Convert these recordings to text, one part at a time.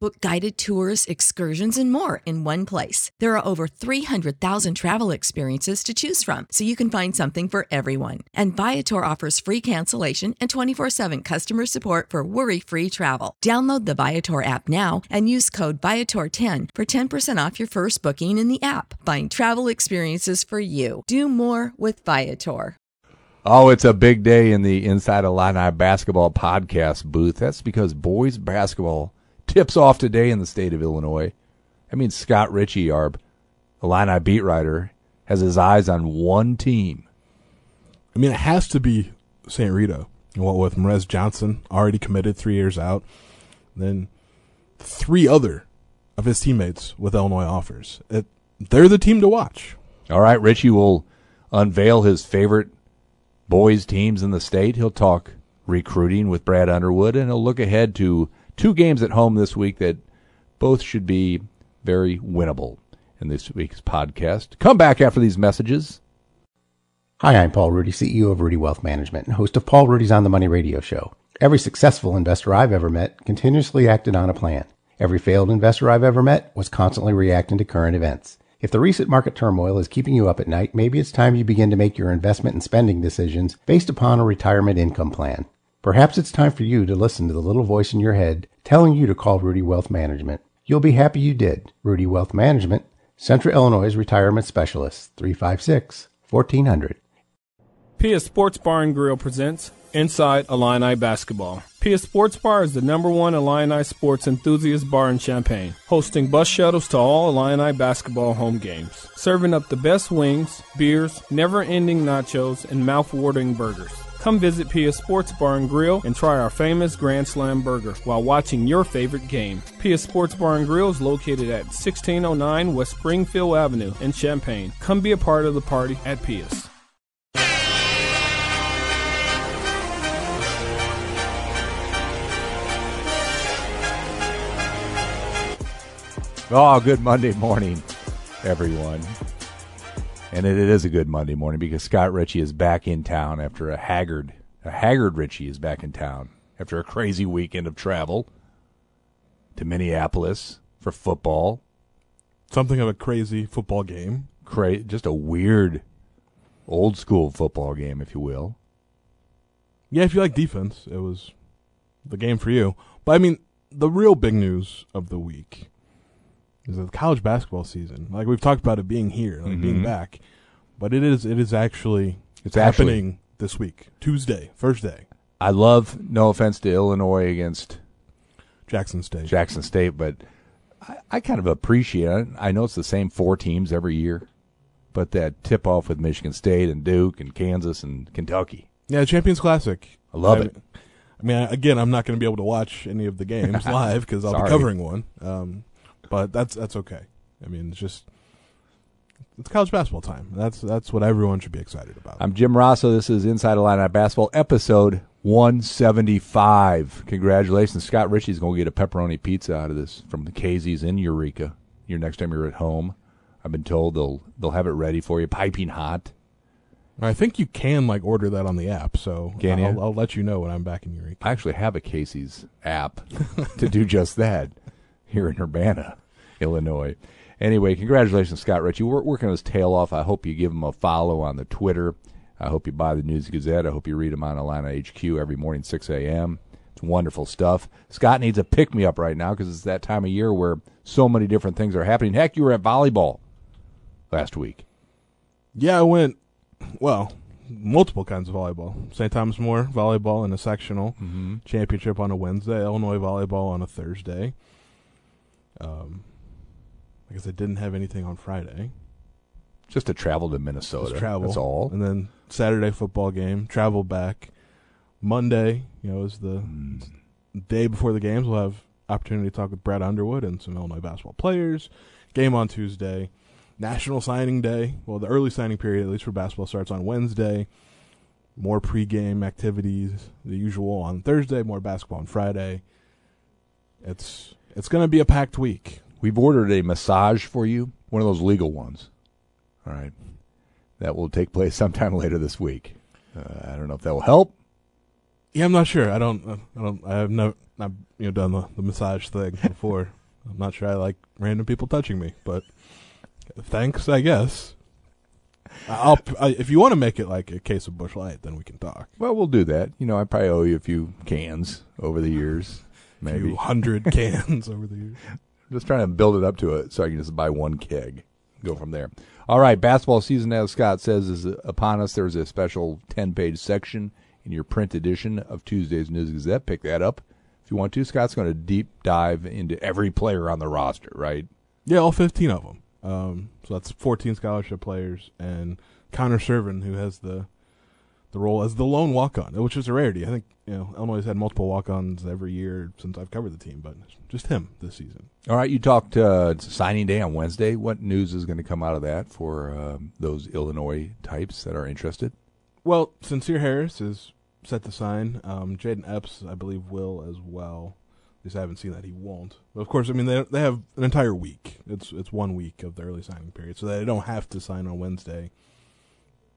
Book guided tours, excursions, and more in one place. There are over 300,000 travel experiences to choose from, so you can find something for everyone. And Viator offers free cancellation and 24 7 customer support for worry free travel. Download the Viator app now and use code Viator10 for 10% off your first booking in the app. Find travel experiences for you. Do more with Viator. Oh, it's a big day in the Inside Illini basketball podcast booth. That's because boys basketball tips off today in the state of Illinois. That means Scott Richey, our Illini beat writer, has his eyes on one team. I mean, it has to be St. Rita. What with Morez Johnson already committed three years out, then three other of his teammates with Illinois offers. It, they're the team to watch. All right, Richey will unveil his favorite boys teams in the state. He'll talk recruiting with Brad Underwood, and he'll look ahead to two games at home this week that both should be very winnable in this week's podcast. Come back after these messages. Hi, I'm Paul Ruedi, CEO of Ruedi Wealth Management and host of Paul Ruedi's On the Money radio show. Every successful investor I've ever met continuously acted on a plan. Every failed investor I've ever met was constantly reacting to current events. If the recent market turmoil is keeping you up at night, maybe it's time you begin to make your investment and spending decisions based upon a retirement income plan. Perhaps it's time for you to listen to the little voice in your head telling you to call Ruedi Wealth Management. You'll be happy you did. Ruedi Wealth Management, Central Illinois Retirement Specialist, 356 1400. Pia Sports Bar and Grill presents Inside Illini Basketball. Pia Sports Bar is the number one Illini sports enthusiast bar in Champaign, hosting bus shuttles to all Illini basketball home games, serving up the best wings, beers, never-ending nachos, and mouth-watering burgers. Come visit Pia Sports Bar and Grill and try our famous Grand Slam burger while watching your favorite game. Pia Sports Bar and Grill is located at 1609 West Springfield Avenue in Champaign. Come be a part of the party at Pia's. Oh, good Monday morning, everyone. And it, it is a good Monday morning because Scott Richey is back in town after a haggard, a haggard Richey is back in town after a crazy weekend of travel to Minneapolis for football. Something of a crazy football game. Cra- just a weird, old school football game, if you will. Yeah, if you like defense, it was the game for you. But I mean, the real big news of the week is the college basketball season. Like we've talked about it being here, like being Mhm. back, but it is it is actually It's actually- happening this week, Tuesday, first day, I love, no offense to Illinois against Jackson State. Jackson State, but I, I kind of appreciate it. I know it's the same four teams every year, but that tip off with Michigan State and Duke and Kansas and Kentucky. yeah, Champions Classic. I love it. I mean, again, I'm not going to be able to watch any of the games live because I'll be covering one. Um, but that's that's okay. I mean, it's just it's college basketball time. That's that's what everyone should be excited about. I'm Jim Rossow. This is Inside Illini Basketball, episode 175. Congratulations. Scott Richey's going to get a pepperoni pizza out of this from the Casey's in Eureka. Your next time you're at home. I've been told they'll they'll have it ready for you, piping hot. I think you can like order that on the app, so Can I'll. I'll let you know when I'm back in Eureka. I actually have a Casey's app to do just that here in Urbana, Illinois. Anyway, congratulations, Scott Richey. We're working his tail off. I hope you give him a follow on the Twitter. I hope you buy the News Gazette. I hope you read him on Illini HQ every morning, 6 a.m. It's wonderful stuff. Scott needs a pick me up right now because it's that time of year where so many different things are happening. Heck, you were at volleyball last week. Yeah, I went. Well, multiple kinds of volleyball. St. Thomas More volleyball in a sectional Mm-hmm. championship on a Wednesday. Illinois volleyball on a Thursday. Um, I guess I didn't have anything on Friday. Just to travel to Minnesota. Just travel. That's all. And then Saturday football game. Travel back. Monday, you know, is the Mm. day before the games. We'll have opportunity to talk with Brad Underwood and some Illinois basketball players. Game on Tuesday. National Signing Day. Well, the early signing period, at least for basketball, starts on Wednesday. More pregame activities, the usual on Thursday. More basketball on Friday. It's it's going to be a packed week. We've ordered a massage for you, one of those legal ones. All right. that will take place sometime later this week. Uh, I don't know if that will help. Yeah, I'm not sure. I don't. uh, I don't. I have no. Not you know done the, the massage thing before. I'm not sure I like random people touching me, but thanks, I guess. I'll I, if you want to make it like a case of Busch Light, then we can talk. Well, we'll do that. You know, I probably owe you a few cans over the years. Maybe. few hundred cans over the years. just trying to build it up to it so I can just buy one keg. Go from there. All right, basketball season, as Scott says, is upon us. There's a special 10 page section in your print edition of Tuesday's News Gazette. Pick that up if you want to. Scott's going to deep dive into every player on the roster, right? Yeah, all 15 of them. Um, so that's 14 scholarship players and Connor Serven, who has the the role as the lone walk on, which is a rarity. I think you know Illinois has had multiple walk ons every year since I've covered the team, but just him this season. All right, you talked uh, signing day on Wednesday. What news is going to come out of that for um, those Illinois types that are interested? Well, Sincere Harris is set to sign. Um, Jayden Epps, I believe, will as well. At least I haven't seen that he won't. But of course, I mean they they have an entire week. It's it's one week of the early signing period, so they don't have to sign on Wednesday.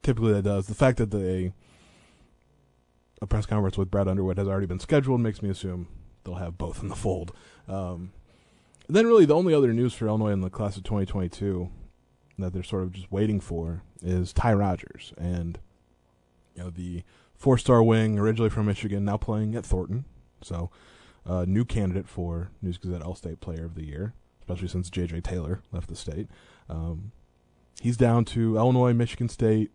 Typically, that does. The fact that they a press conference with Brad Underwood has already been scheduled makes me assume they'll have both in the fold. Um, then, really, the only other news for Illinois in the class of 2022 that they're sort of just waiting for is Ty Rogers, and you know the four-star wing originally from Michigan, now playing at Thornton. So, uh, new candidate for News Gazette All-State Player of the Year, especially since J.J. Taylor left the state. Um, he's down to Illinois, Michigan State,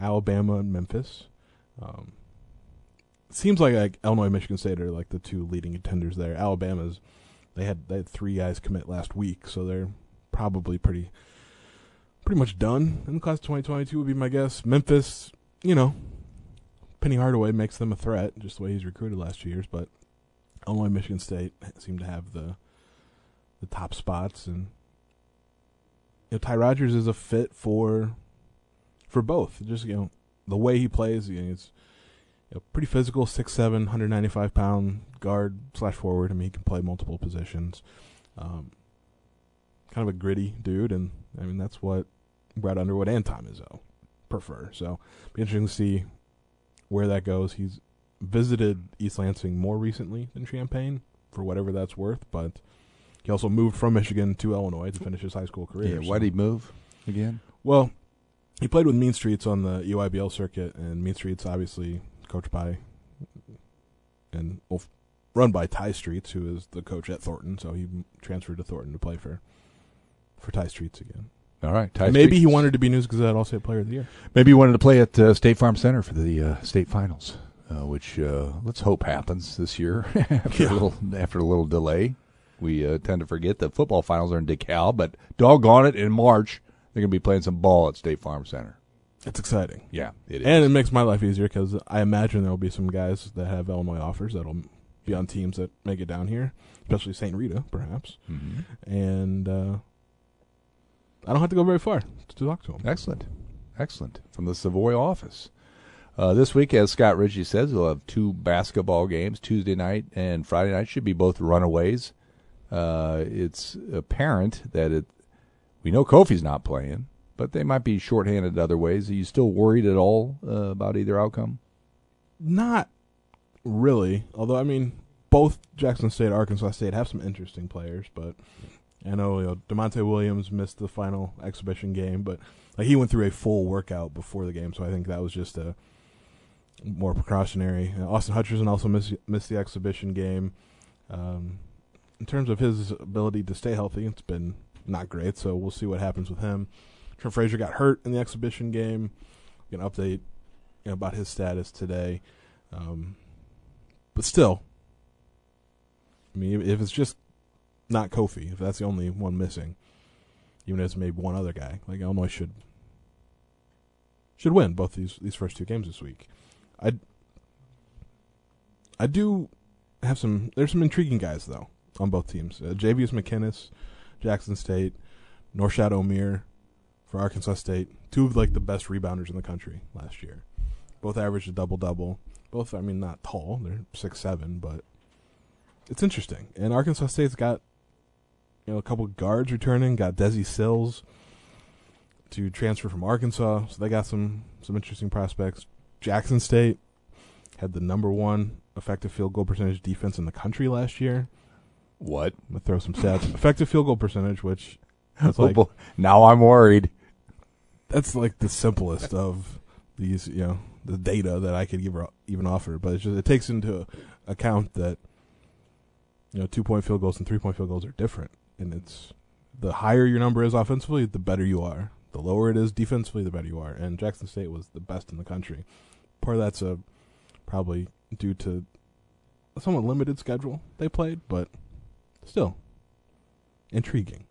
Alabama, and Memphis. Um, seems like, like Illinois, Michigan State are like the two leading contenders there. Alabama's they had they had three guys commit last week, so they're probably pretty pretty much done in the class of 2022 would be my guess. Memphis, you know, Penny Hardaway makes them a threat, just the way he's recruited last two years. But Illinois, Michigan State seem to have the the top spots, and you know, Ty Rogers is a fit for for both. Just you know, the way he plays, you know, it's you know, pretty physical, 6'7", 195 pound guard slash forward. I mean, he can play multiple positions. Um, kind of a gritty dude, and I mean that's what Brad Underwood and Tom Izzo prefer. So, be interesting to see where that goes. He's visited East Lansing more recently than Champaign, for whatever that's worth, but he also moved from Michigan to Illinois to finish his high school career. Yeah, why so- did he move again? well, he played with Mean Streets on the EYBL circuit, and Mean Streets obviously coached by and well, run by Tai Streets, who is the coach at Thornton. So he transferred to Thornton to play for for Tai Streets again. All right, Ty Maybe he wanted to be News Gazette All State Player of the Year. Maybe he wanted to play at uh, State Farm Center for the uh, state finals, uh, which uh, let's hope happens this year after Yeah. a little after a little delay. We uh, tend to forget that football finals are in DeKalb, but doggone it, in March they're going to be playing some ball at State Farm Center. It's exciting, Yeah, it is. and it makes my life easier because I imagine there will be some guys that have Illinois offers that'll be on teams that make it down here, especially Saint Rita, perhaps. Mhm. And uh, I don't have to go very far to talk to them. Excellent. Excellent. From the Savoy office. Uh, this week, as Scott Richey says, we'll have two basketball games. Tuesday night and Friday night should be both runaways. Uh, it's apparent that it. We know Kofi's not playing, but they might be shorthanded other ways. Are you still worried at all uh, about either outcome? Not really. Although I mean, both Jackson State, Arkansas State have some interesting players, but I know, you know Da'Monte Williams missed the final exhibition game, but like he went through a full workout before the game, so I think that was just a more precautionary. Austin Hutcherson also missed missed the exhibition game. Um, in terms of his ability to stay healthy, it's been not great. So we'll see what happens with him. Trent Frazier got hurt in the exhibition game. Get an update you know, about his status today. Um, but still, I mean, if it's just not Kofi, if that's the only one missing, even if it's maybe one other guy, like Illinois should should win both these these first two games this week. I I do have some. There's some intriguing guys though on both teams. Uh, Jayveous McKinnis, Jackson State, Norchad Omier for Arkansas State. Two of like the best rebounders in the country last year. Both averaged a double double. Both, I mean, not tall. They're six seven, but it's interesting. And Arkansas State's got you know a couple guards returning. Got Desi Sills. to transfer from Arkansas, so they got some some interesting prospects. Jackson State had the number one effective field goal percentage defense in the country last year. What? I'm gonna throw some stats. effective field goal percentage, which Oh, like now I'm worried. That's like the simplest of these, you know, the data that I could give even offer. But just it takes into account that you know two point field goals and three point field goals are different, and it's the higher your number is offensively, the better you are. The lower it is defensively, the better you are. And Jackson State was the best in the country. Part of that's a probably due to a somewhat limited schedule they played, but still intriguing.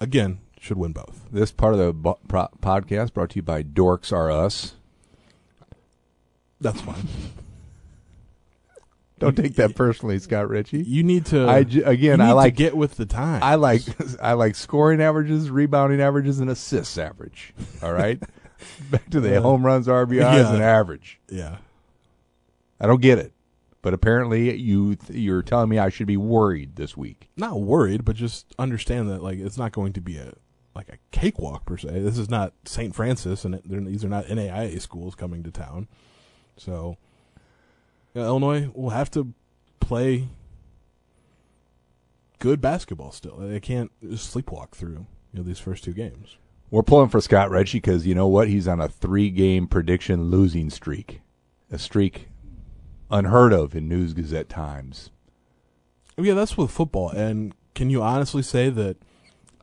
Again, should win both. This part of the bo- pro- podcast brought to you by Dorks Are Us. That's fine. Don't take that personally, Scott Richey. You need to. I j- again, I like get with the time. I like I like scoring averages, rebounding averages, and assists average. All right, back to the Uh, home runs, RBIs, yeah. and average. yeah. I don't get it, but apparently you you're telling me I should be worried this week. Not worried, but just understand that like it's not going to be a like a cakewalk per se. This is not St. Francis, and it, these are not NAIA schools coming to town. So yeah, Illinois will have to play good basketball still. They can't just sleepwalk through you know these first two games. We're pulling for Scott Richey because you know what? He's on a three game prediction losing streak, a streak unheard of in News Gazette times. Oh, yeah, that's with football. And can you honestly say that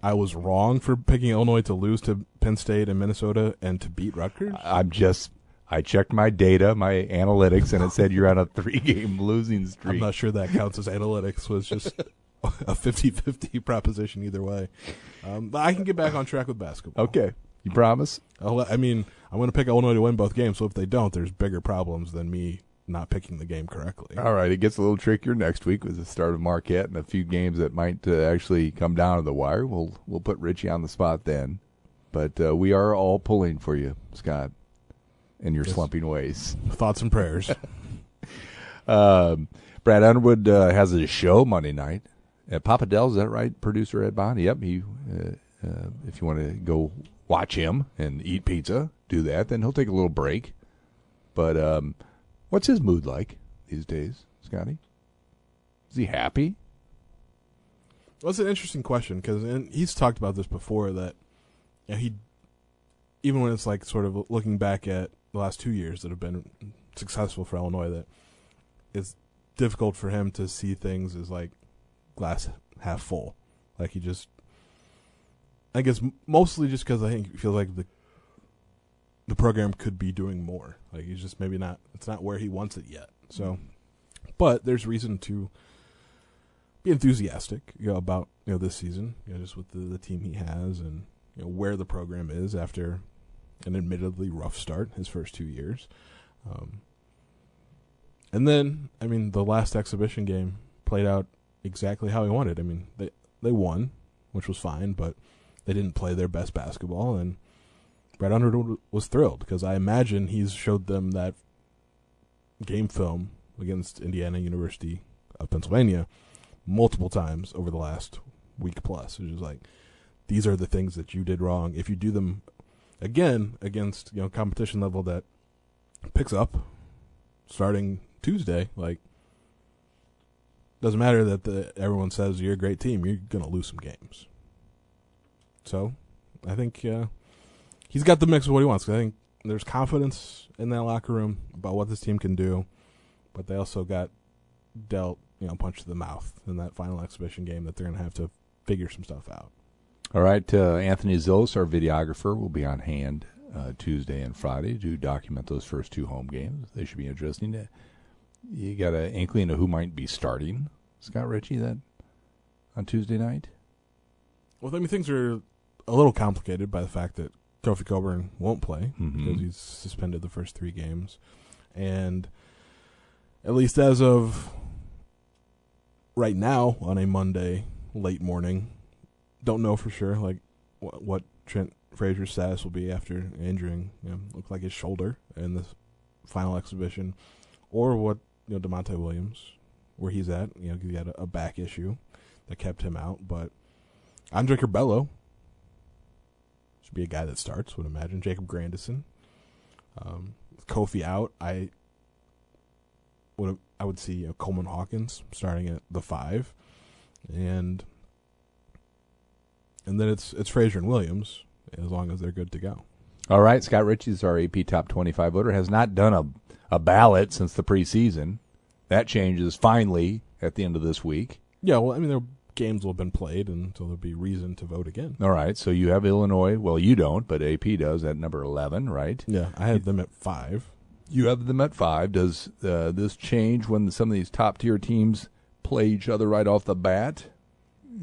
I was wrong for picking Illinois to lose to Penn State and Minnesota and to beat Rutgers? I'm just. I checked my data, my analytics, and it said you're on a three game losing streak. I'm not sure that counts as analytics. Was just a 50-50 proposition either way. Um, but I can get back on track with basketball. Okay, you promise? I'll I mean, I'm going to pick Illinois to win both games. So if they don't, there's bigger problems than me not picking the game correctly. All right, it gets a little trickier next week with the start of Marquette and a few games that might uh, actually come down to the wire. We'll we'll put Richey on the spot then, but uh, we are all pulling for you, Scott, in your Yes. slumping ways. Thoughts and prayers. Um, Brad Underwood uh, has a show Monday night at Papa Del's. Is that right? Producer Ed Bond. Yep. He, uh, uh, if you want to go watch him and eat pizza, do that. Then he'll take a little break. But um, what's his mood like these days, Scotty? Is he happy? Well, it's an interesting question because he's talked about this before that you know, he, even when it's like sort of looking back at the last two years that have been successful for Illinois, that it's difficult for him to see things as like glass half full. Like he just, I guess mostly just because I think he feels like the the program could be doing more. Like he's just maybe not. It's not where he wants it yet. So, but there's reason to be enthusiastic you know, about you know this season, you know, just with the, the team he has and you know where the program is after an admittedly rough start his first two years. Um, and then, I mean, the last exhibition game played out exactly how he wanted. I mean, they they won, which was fine, but they didn't play their best basketball, and Brad Underwood was thrilled because I imagine he's showed them that game film against Indiana University of Pennsylvania multiple times over the last week plus. It's just like these are the things that you did wrong. If you do them again against you know competition level that picks up starting Tuesday, like doesn't matter that the everyone says you're a great team, you're gonna lose some games. So, I think uh, he's got the mix of what he wants. I think there's confidence in that locker room about what this team can do, but they also got dealt you know punch to the mouth in that final exhibition game that they're gonna have to figure some stuff out. All right, uh, Anthony Zillis, our videographer, will be on hand uh, Tuesday and Friday to document those first two home games. They should be interesting. To, you got an inkling of who might be starting, Scott Richey, that on Tuesday night? Well, I mean things are a little complicated by the fact that Kofi Cockburn won't play Mhm. because he's suspended the first three games, and at least as of right now on a Monday late morning, don't know for sure like what, what Trent Frazier's status will be after injuring. You know, looked like his shoulder in the final exhibition, or what you know Da'Monte Williams where he's at. You know, he had a, a back issue that kept him out, but Andre Curbelo should be a guy that starts. Would imagine Jacob Grandison. Um, Kofi out. I would I would see uh, Coleman Hawkins starting at the five, and and then it's it's Frazier and Williams as long as they're good to go. All right, Scott Richey's our AP top 25 voter. Has not done a, a ballot since the preseason. That changes finally at the end of this week. Yeah, well, I mean, their games will have been played, and so there'll be reason to vote again. All right, so you have Illinois. Well, you don't, but AP does at number 11, right? Yeah, I had them at five. You have them at five. Does uh, this change when some of these top tier teams play each other right off the bat?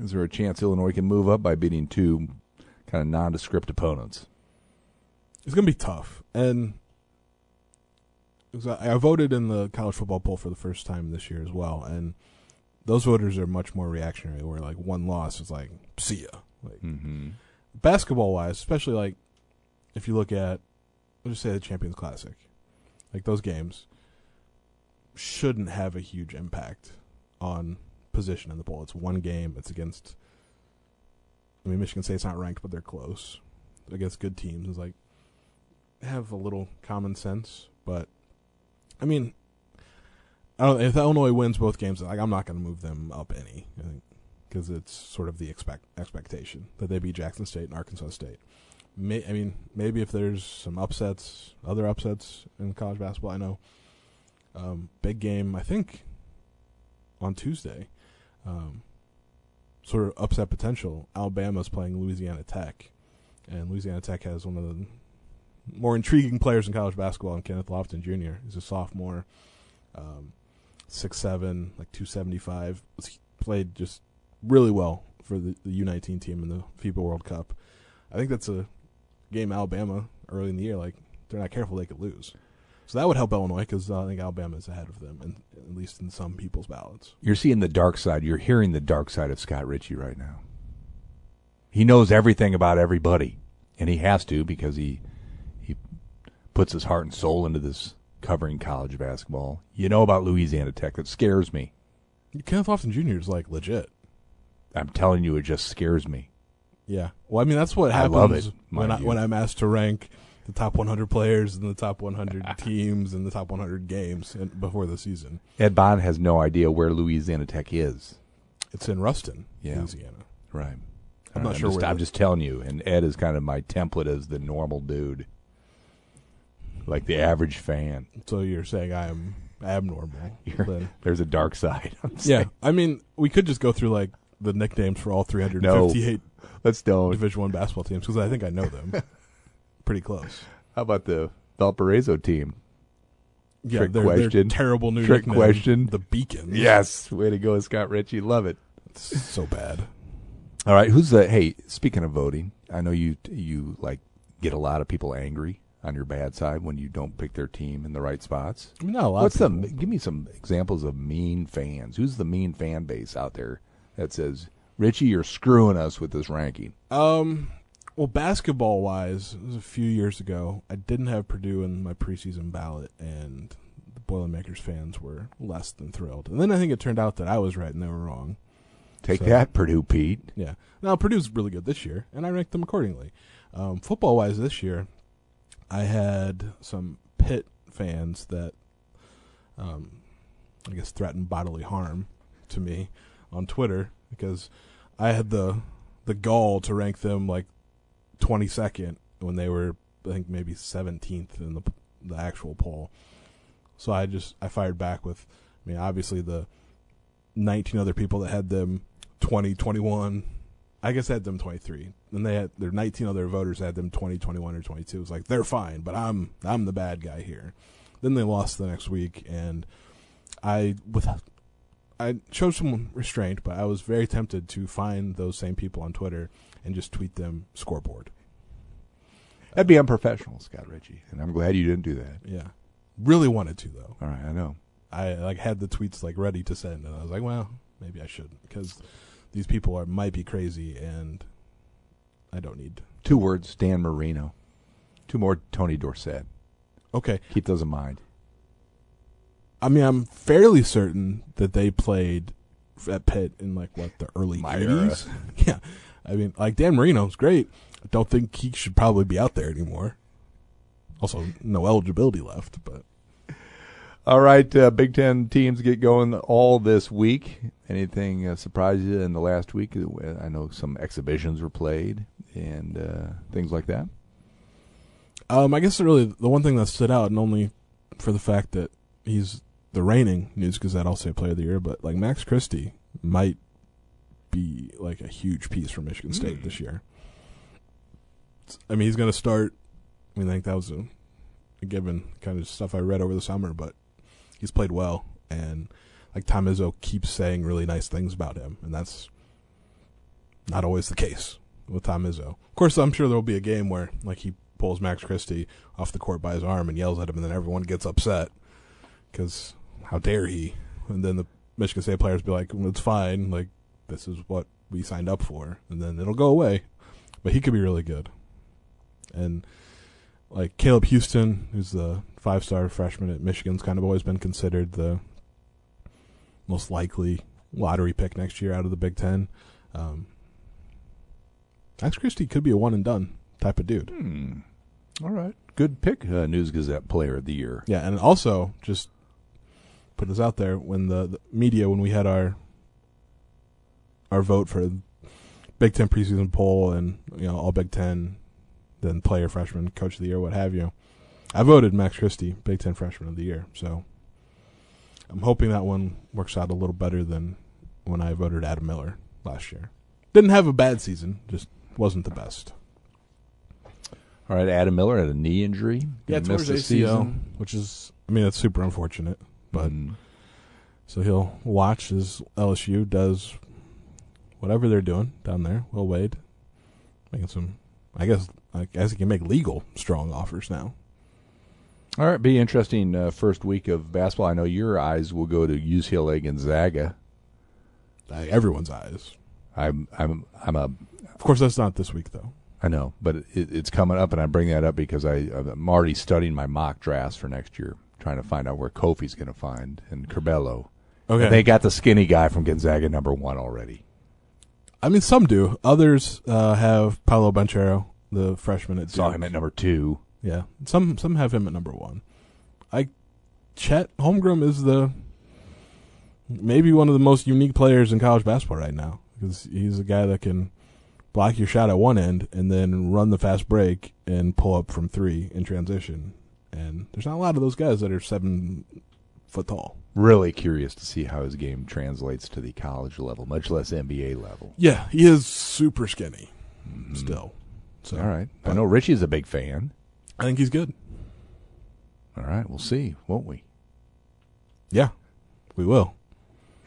Is there a chance Illinois can move up by beating two kind of nondescript opponents? It's going to be tough. And I voted in the college football poll for the first time this year as well, and those voters are much more reactionary. Where like one loss is like, see ya. Like Mm-hmm. basketball wise, especially like if you look at let's just say the Champions Classic, like those games shouldn't have a huge impact on position in the poll. It's one game. It's against. I mean, Michigan State's not ranked, but they're close against good teams. It's like have a little common sense, but I mean, if Illinois wins both games, like I'm not going to move them up any. Because it's sort of the expect expectation that they beat Jackson State and Arkansas State. May, I mean, maybe if there's some upsets, other upsets in college basketball, I know. Um, big game, I think, on Tuesday. Um, sort of upset potential. Alabama's playing Louisiana Tech, and Louisiana Tech has one of the more intriguing players in college basketball, and Kenneth Lofton Jr. He's a sophomore, um, six seven, like two seventy five. Played just really well for the, U nineteen team in the FIBA World Cup. I think that's a game Alabama early in the year. Like they're not careful, they could lose. So that would help Illinois because uh, I think Alabama is ahead of them, and at least in some people's ballots. You're seeing the dark side. You're hearing the dark side of Scott Richey right now. He knows everything about everybody, and he has to because he he puts his heart and soul into this covering college basketball. You know about Louisiana Tech. That scares me. Kenneth Lofton Jr. is like legit. I'm telling you, it just scares me. Yeah. Well, I mean, that's what I happens love it, when I, when I'm asked to rank the top 100 players and the top 100 teams and the top 100 games in, before the season. Ed Bond has no idea where Louisiana Tech is. It's in Ruston, Yeah. Louisiana. Right. I'm not sure Just, where I'm just telling you, and Ed is kind of my template as the normal dude, like the average fan. So you're saying I am abnormal? Then. There's a dark side. I'm Yeah. saying. I mean, we could just go through like the nicknames for all 358 Let's don't. Division One basketball teams because I think I know them pretty close. How about the Valparaiso team? Yeah, Trick they're, they're terrible new Trick nickname, question. The Beacons. Yes, way to go, Scott Richey. Love it. It's so bad. All right, who's the? Hey, speaking of voting, I know you you like get a lot of people angry on your bad side when you don't pick their team in the right spots. I mean, not a lot. What's the? Give me some examples of mean fans. Who's the mean fan base out there that says, "Richey, you're screwing us with this ranking"? Um, well, basketball wise, it was a few years ago. I didn't have Purdue in my preseason ballot, and the Boilermakers fans were less than thrilled. And then I think it turned out that I was right and they were wrong. Take So- that, Purdue Pete. Yeah. Now Purdue's really good this year, and I ranked them accordingly. Um, football wise, this year, I had some Pitt fans that, um, I guess, threatened bodily harm to me on Twitter because I had the the gall to rank them like twenty second when they were, I think, maybe seventeenth in the the actual poll. So I just I fired back with, I mean, obviously the 19 other people that had them 20, 21. I guess I had them 23. And they had their 19 other voters had them 20, 21 or 22. It's like they're fine, but I'm I'm the bad guy here. Then they lost the next week and I with I showed some restraint, but I was very tempted to find those same people on Twitter and just tweet them scoreboard. That'd be unprofessional, Scott Richey, and I'm glad you didn't do that. Yeah. Really wanted to though. All right, I know. I like had the tweets like ready to send, and I was like, well, maybe I shouldn't because these people are might be crazy, and I don't need. Two words: Dan Marino. Two more: Tony Dorsett. Okay, Keep those in mind. I mean, I'm fairly certain that they played at Pitt in like what the early My '80s. yeah, I mean, like Dan Marino's great. don't think he should probably be out there anymore. Also, no eligibility left, but All right, uh, Big Ten teams get going all this week. Anything uh, surprise you in the last week? Uh, I know some exhibitions were played and uh, things like that. um, I guess really the one thing that stood out, and only for the fact that he's the reigning News Gazette All State Player of the Year, but like Max Christie might be like a huge piece for Michigan State this year. I mean, he's going to start. I mean, I think that was a, a given kind of stuff I read over the summer, but he's played well, and like Tom Izzo keeps saying really nice things about him, and that's not always the case with Tom Izzo. Of course, I'm sure there will be a game where like he pulls Max Christie off the court by his arm and yells at him, and then everyone gets upset because how dare he? And then the Michigan State players be like, well, "It's fine. Like this is what we signed up for," and then it'll go away. But he could be really good, and like Caleb Houston, who's the five-star freshman at Michigan's kind of always been considered the most likely lottery pick next year out of the Big Ten. Um, Max Christie could be a one and done type of dude. Hmm. All right, good pick, uh, News Gazette Player of the Year. Yeah, and also just put this out there when the, the media when we had our our vote for Big Ten preseason poll and you know all Big Ten, then player freshman, coach of the year, what have you. I voted Max Christie Big Ten freshman of the year, so I'm hoping that one works out a little better than when I voted Adam Miller last year. Didn't have a bad season, just wasn't the best. All right, Adam Miller had a knee injury. Yeah, towards missed the ACL, season. which is I mean that's super unfortunate, but. Mm. So he'll watch as LSU does whatever they're doing down there. Will Wade making some, I guess, I guess he can make legal strong offers now. All right, be interesting uh, first week of basketball. I know your eyes will go to UCLA Gonzaga. Uh, everyone's eyes. I'm I'm I'm a Of course, that's not this week though. I know, but it, it's coming up, and I bring that up because I I'm already studying my mock drafts for next year, trying to find out where Kofi's going to find and Curbelo. Okay. And they got the skinny guy from Gonzaga number one already. I mean, some do. Others uh, have Paolo Banchero, the freshman at Saw Duke. him at number two. Yeah, some some have him at number one. I Chet Holmgren is the maybe one of the most unique players in college basketball right now because he's a guy that can block your shot at one end and then run the fast break and pull up from three in transition. And there's not a lot of those guys that are seven foot tall. Really curious to see how his game translates to the college level, much less NBA level. Yeah, he is super skinny mm-hmm. still. So All right, I know Richey's a big fan. I think he's good. All right, we'll see, won't we? Yeah, we will.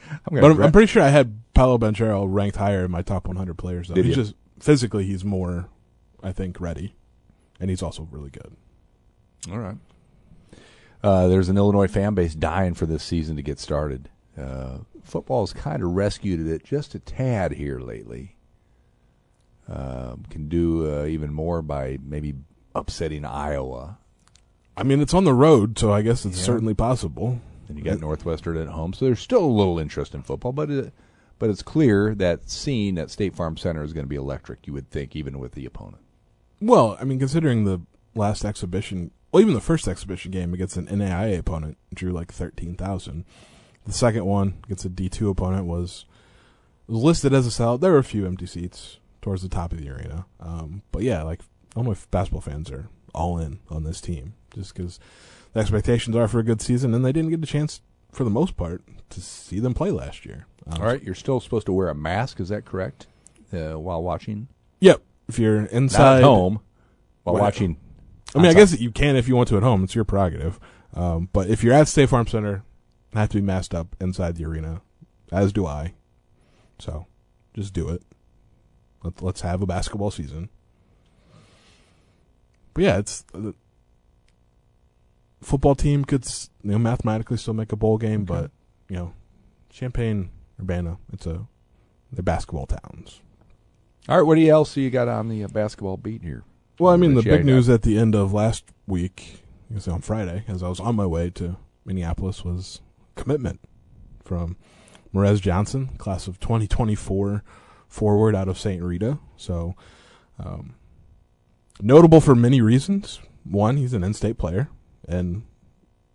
I'm But I'm, I'm pretty sure I had Paolo Banchero ranked higher in my top 100 players. Though. Did he's you? just physically, he's more, I think, ready, and he's also really good. All right. Uh, there's an Illinois fan base dying for this season to get started. Uh, football's kind of rescued it just a tad here lately. Um, can do uh, even more by maybe upsetting Iowa. I mean, it's on the road, so I guess it's Yeah. certainly possible. And you got Northwestern at home, so there's still a little interest in football, but it, but it's clear that scene at State Farm Center is going to be electric. You would think, even with the opponent. Well, I mean, considering the last exhibition, well, even the first exhibition game against an NAIA opponent drew like 13,000. The second one against a D2 opponent was was listed as a sellout. There were a few empty seats towards the top of the arena. Um, but yeah, like Illinois basketball fans are all in on this team just because the expectations are for a good season, and they didn't get a chance, for the most part, to see them play last year. Um, All right, you're still supposed to wear a mask. Is that correct? Uh, while watching, Yep. If you're inside, at home, while watching. I mean, I guess you can if you want to at home. It's your prerogative. Um, but if you're at State Farm Center, you have to be masked up inside the arena, as do I. So, just do it. Let, let's have a basketball season. But yeah, it's the football team could you know mathematically still make a bowl game, Okay. but you know, Champaign, Urbana, it's a they're basketball towns. All right, what do you else you got on the uh, basketball beat here? Well, I mean, the big news at the end of last week, I guess on Friday, as I was on my way to Minneapolis, was commitment from Morez Johnson, class of 2024 forward out of St. Rita. So, um, notable for many reasons. One, he's an in-state player and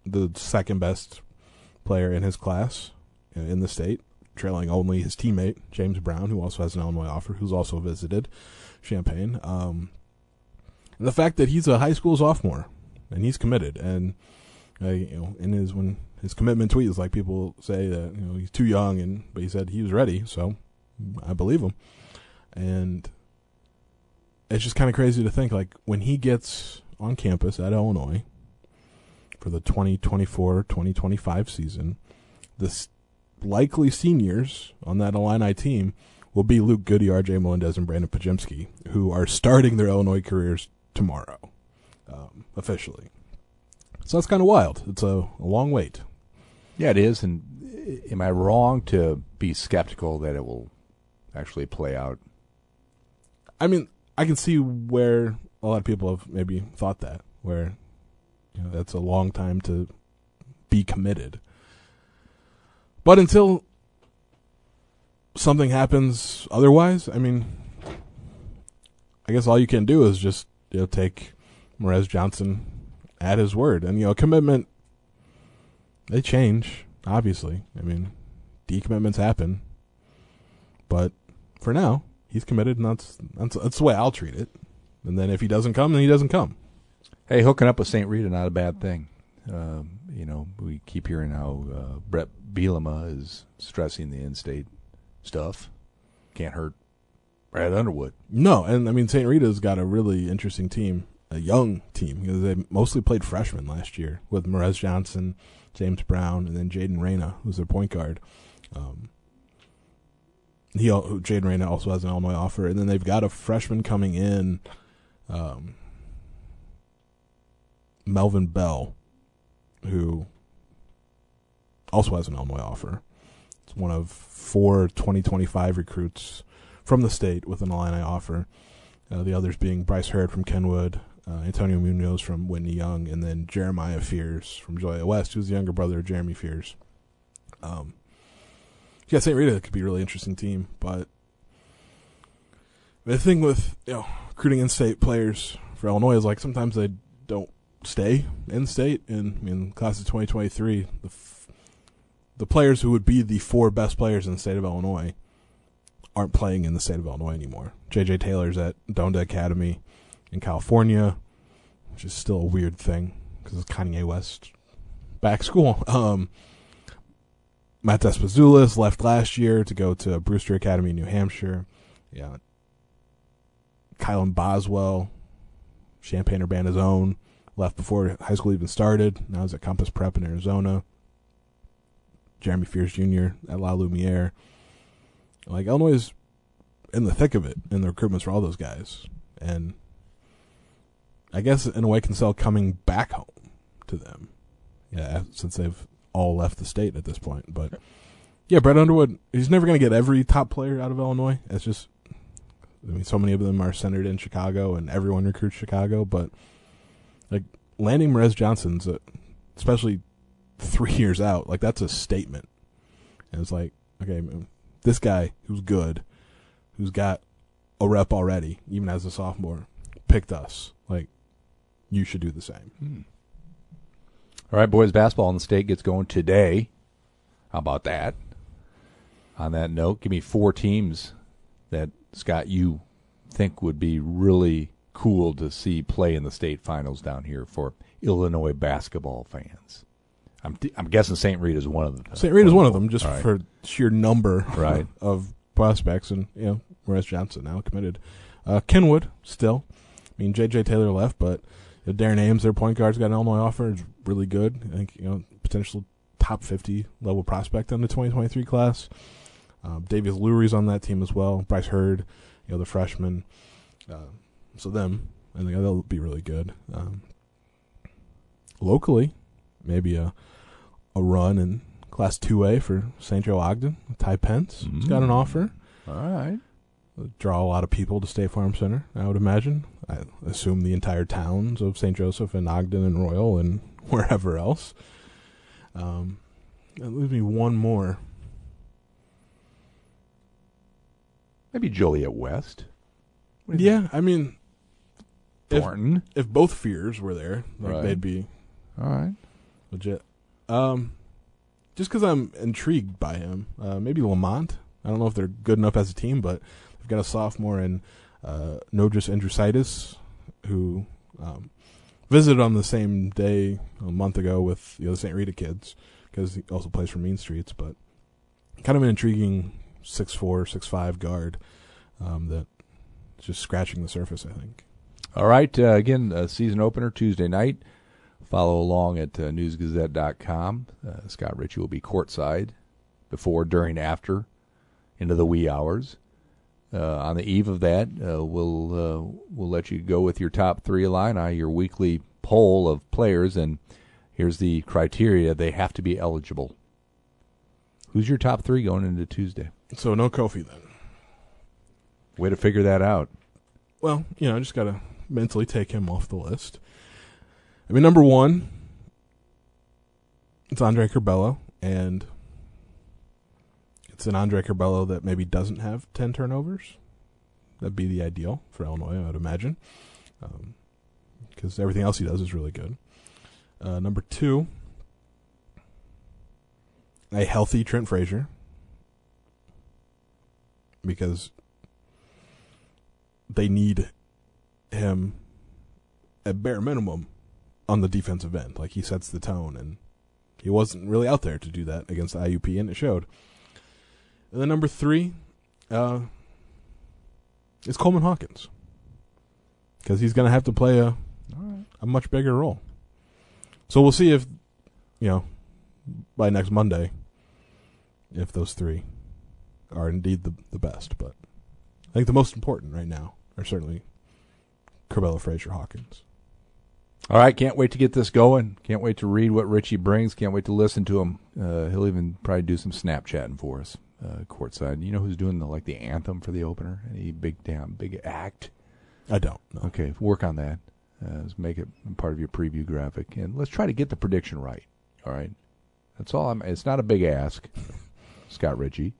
the second best player in his class in the state, trailing only his teammate James Brown, who also has an Illinois offer, who's also visited Champaign. Um, and the fact that he's a high school sophomore and he's committed, and uh, you know, in his when his commitment tweet is like people say that you know he's too young, and but he said he was ready, so I believe him, and it's just kind of crazy to think like when he gets on campus at Illinois for the 2024-2025 season, the likely seniors on that Illini team will be Luke Goode, R.J. Melendez, and Brandon Pajemski, who are starting their Illinois careers tomorrow, um, officially. So that's kind of wild. It's a, a long wait. Yeah, it is. And uh, am I wrong to be skeptical that it will actually play out? I mean, I can see where a lot of people have maybe thought that, where you know that's a long time to be committed. But until something happens otherwise, I mean, I guess all you can do is just you know take Morez Johnson at his word, and you know commitment. They change, obviously. I mean, decommitments happen, but for now, he's committed, and that's that's that's the way I'll treat it. And then if he doesn't come, then he doesn't come. Hey, hooking up with St. Rita, not a bad thing. Um, you know, we keep hearing how uh, Brett Bielema is stressing the in-state stuff. Can't hurt Brad Underwood. No, and I mean St. Rita's got a really interesting team, a young team because they mostly played freshmen last year with Morez Johnson, James Brown, and then Jaden Reyna, who's their point guard. Um, he Jaden Reyna also has an Illinois offer, and then they've got a freshman coming in, um, Melvin Bell, who also has an Illinois offer. It's one of four 2025 recruits from the state with an Illini offer. Uh, the others being Bryce Hurd from Kenwood, uh, Antonio Munoz from Whitney Young, and then Jeremiah Fears from Joliet West, who's the younger brother of Jeremy Fears. Um, yeah, St. Rita could be a really interesting team, but the thing with you know recruiting in-state players for Illinois is like sometimes they don't stay in-state. And I mean, class of 2023, the f- the players who would be the four best players in the state of Illinois aren't playing in the state of Illinois anymore. JJ Taylor's at Donda Academy in California, which is still a weird thing because it's Kanye West back school. Um, Matt Despazoulis left last year to go to Brewster Academy in New Hampshire. Yeah. Kylan Boswell, Champaign Urbana's own, left before high school even started. Now he's at Compass Prep in Arizona. Jeremy Fears Jr. at La Lumiere. Like Illinois is in the thick of it in the recruitments for all those guys, and I guess in a way coming back home to them. Yeah, since they've all left the state at this point, but yeah, Brett Underwood. He's never going to get every top player out of Illinois. It's just, I mean, so many of them are centered in Chicago, and everyone recruits Chicago. But like landing Morez Johnson's, uh, especially three years out, like that's a statement. And it's like, okay, this guy who's good, who's got a rep already, even as a sophomore, picked us. Like, you should do the same. All right, boys basketball in the state gets going today. How about that? On that note, give me four teams that Scott you think would be really cool to see play in the state finals down here for Illinois basketball fans. I'm I'm guessing St. Reed is one of them. St. Rita's one of them, just right. for sheer number Right. of prospects, and you know, Morez Johnson now committed. Uh, Kenwood still. I mean, J.J. Taylor left, but Darren Ames, their point guard's got an Illinois offer. It's really good. I think you know potential top fifty level prospect in the twenty twenty three class. Um, Davies Lurie's on that team as well. Bryce Hurd, you know, the freshman. Uh, so them, I think they'll be really good. Um, locally, maybe a a run in Class 2A for St. Joe Ogden. Ty Pence has got an Mm. offer. All right. Draw a lot of people to State Farm Center, I would imagine. I assume the entire towns of St. Joseph and Ogden and Royal and wherever else. Um, that leaves me one more. Maybe Joliet West. What do you Yeah, I mean, If- Thornton. If both fears were there, like Right. they'd be All right. legit. Um, just because I'm intrigued by him, uh, maybe Lemont. I don't know if they're good enough as a team, but they've got a sophomore in uh, Nojus Indrusaitis who um, visited on the same day a month ago with the St. Rita kids because he also plays for Mean Streets. But kind of an intriguing six four, six five guard um, just scratching the surface. I think. All right. Uh, again, uh, season opener Tuesday night. Follow along at uh, newsgazette.com. Uh, Scott Richey will be courtside before, during, after, into the wee hours. Uh, on the eve of that, uh, we'll uh, we'll let you go with your top three Illini, your weekly poll of players, and here's the criteria: they have to be eligible. Who's your top three going into Tuesday? So no Kofi then. Way to figure that out. Well, you know, I just gotta mentally take him off the list. I mean, number one, it's Andre Curbelo, and it's an Andre Curbelo that maybe doesn't have ten turnovers. That'd be the ideal for Illinois, I would imagine, because everything else he does is really good. Uh, number two, a healthy Trent Frazier, because they need him at bare minimum on the defensive end. Like he sets the tone, and he wasn't really out there to do that against IUP, and it showed. And then number three uh, is Coleman Hawkins because he's going to have to play a a much bigger role. So we'll see if you know by next Monday if those three are indeed the the best. But I think the most important right now are certainly Curbelo Frazier Hawkins. All right, can't wait to get this going. Can't wait to read what Richey brings. Can't wait to listen to him. Uh, he'll even probably do some Snapchatting for us uh, courtside. You know who's doing the like the anthem for the opener? Any big damn big act? I don't know. Okay, work on that. Uh, let's make it part of your preview graphic, and let's try to get the prediction right. All right, that's all. I'm. It's not a big ask, Scott Richey.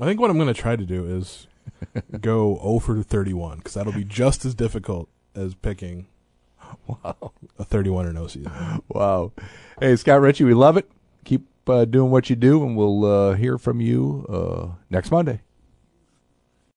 I think what I'm going to try to do is go 0 for 31 because that'll be just as difficult as picking Wow, a 31 or no season. Wow. Hey, Scott Richey, we love it. Keep uh, doing what you do, and we'll uh, hear from you uh, next Monday.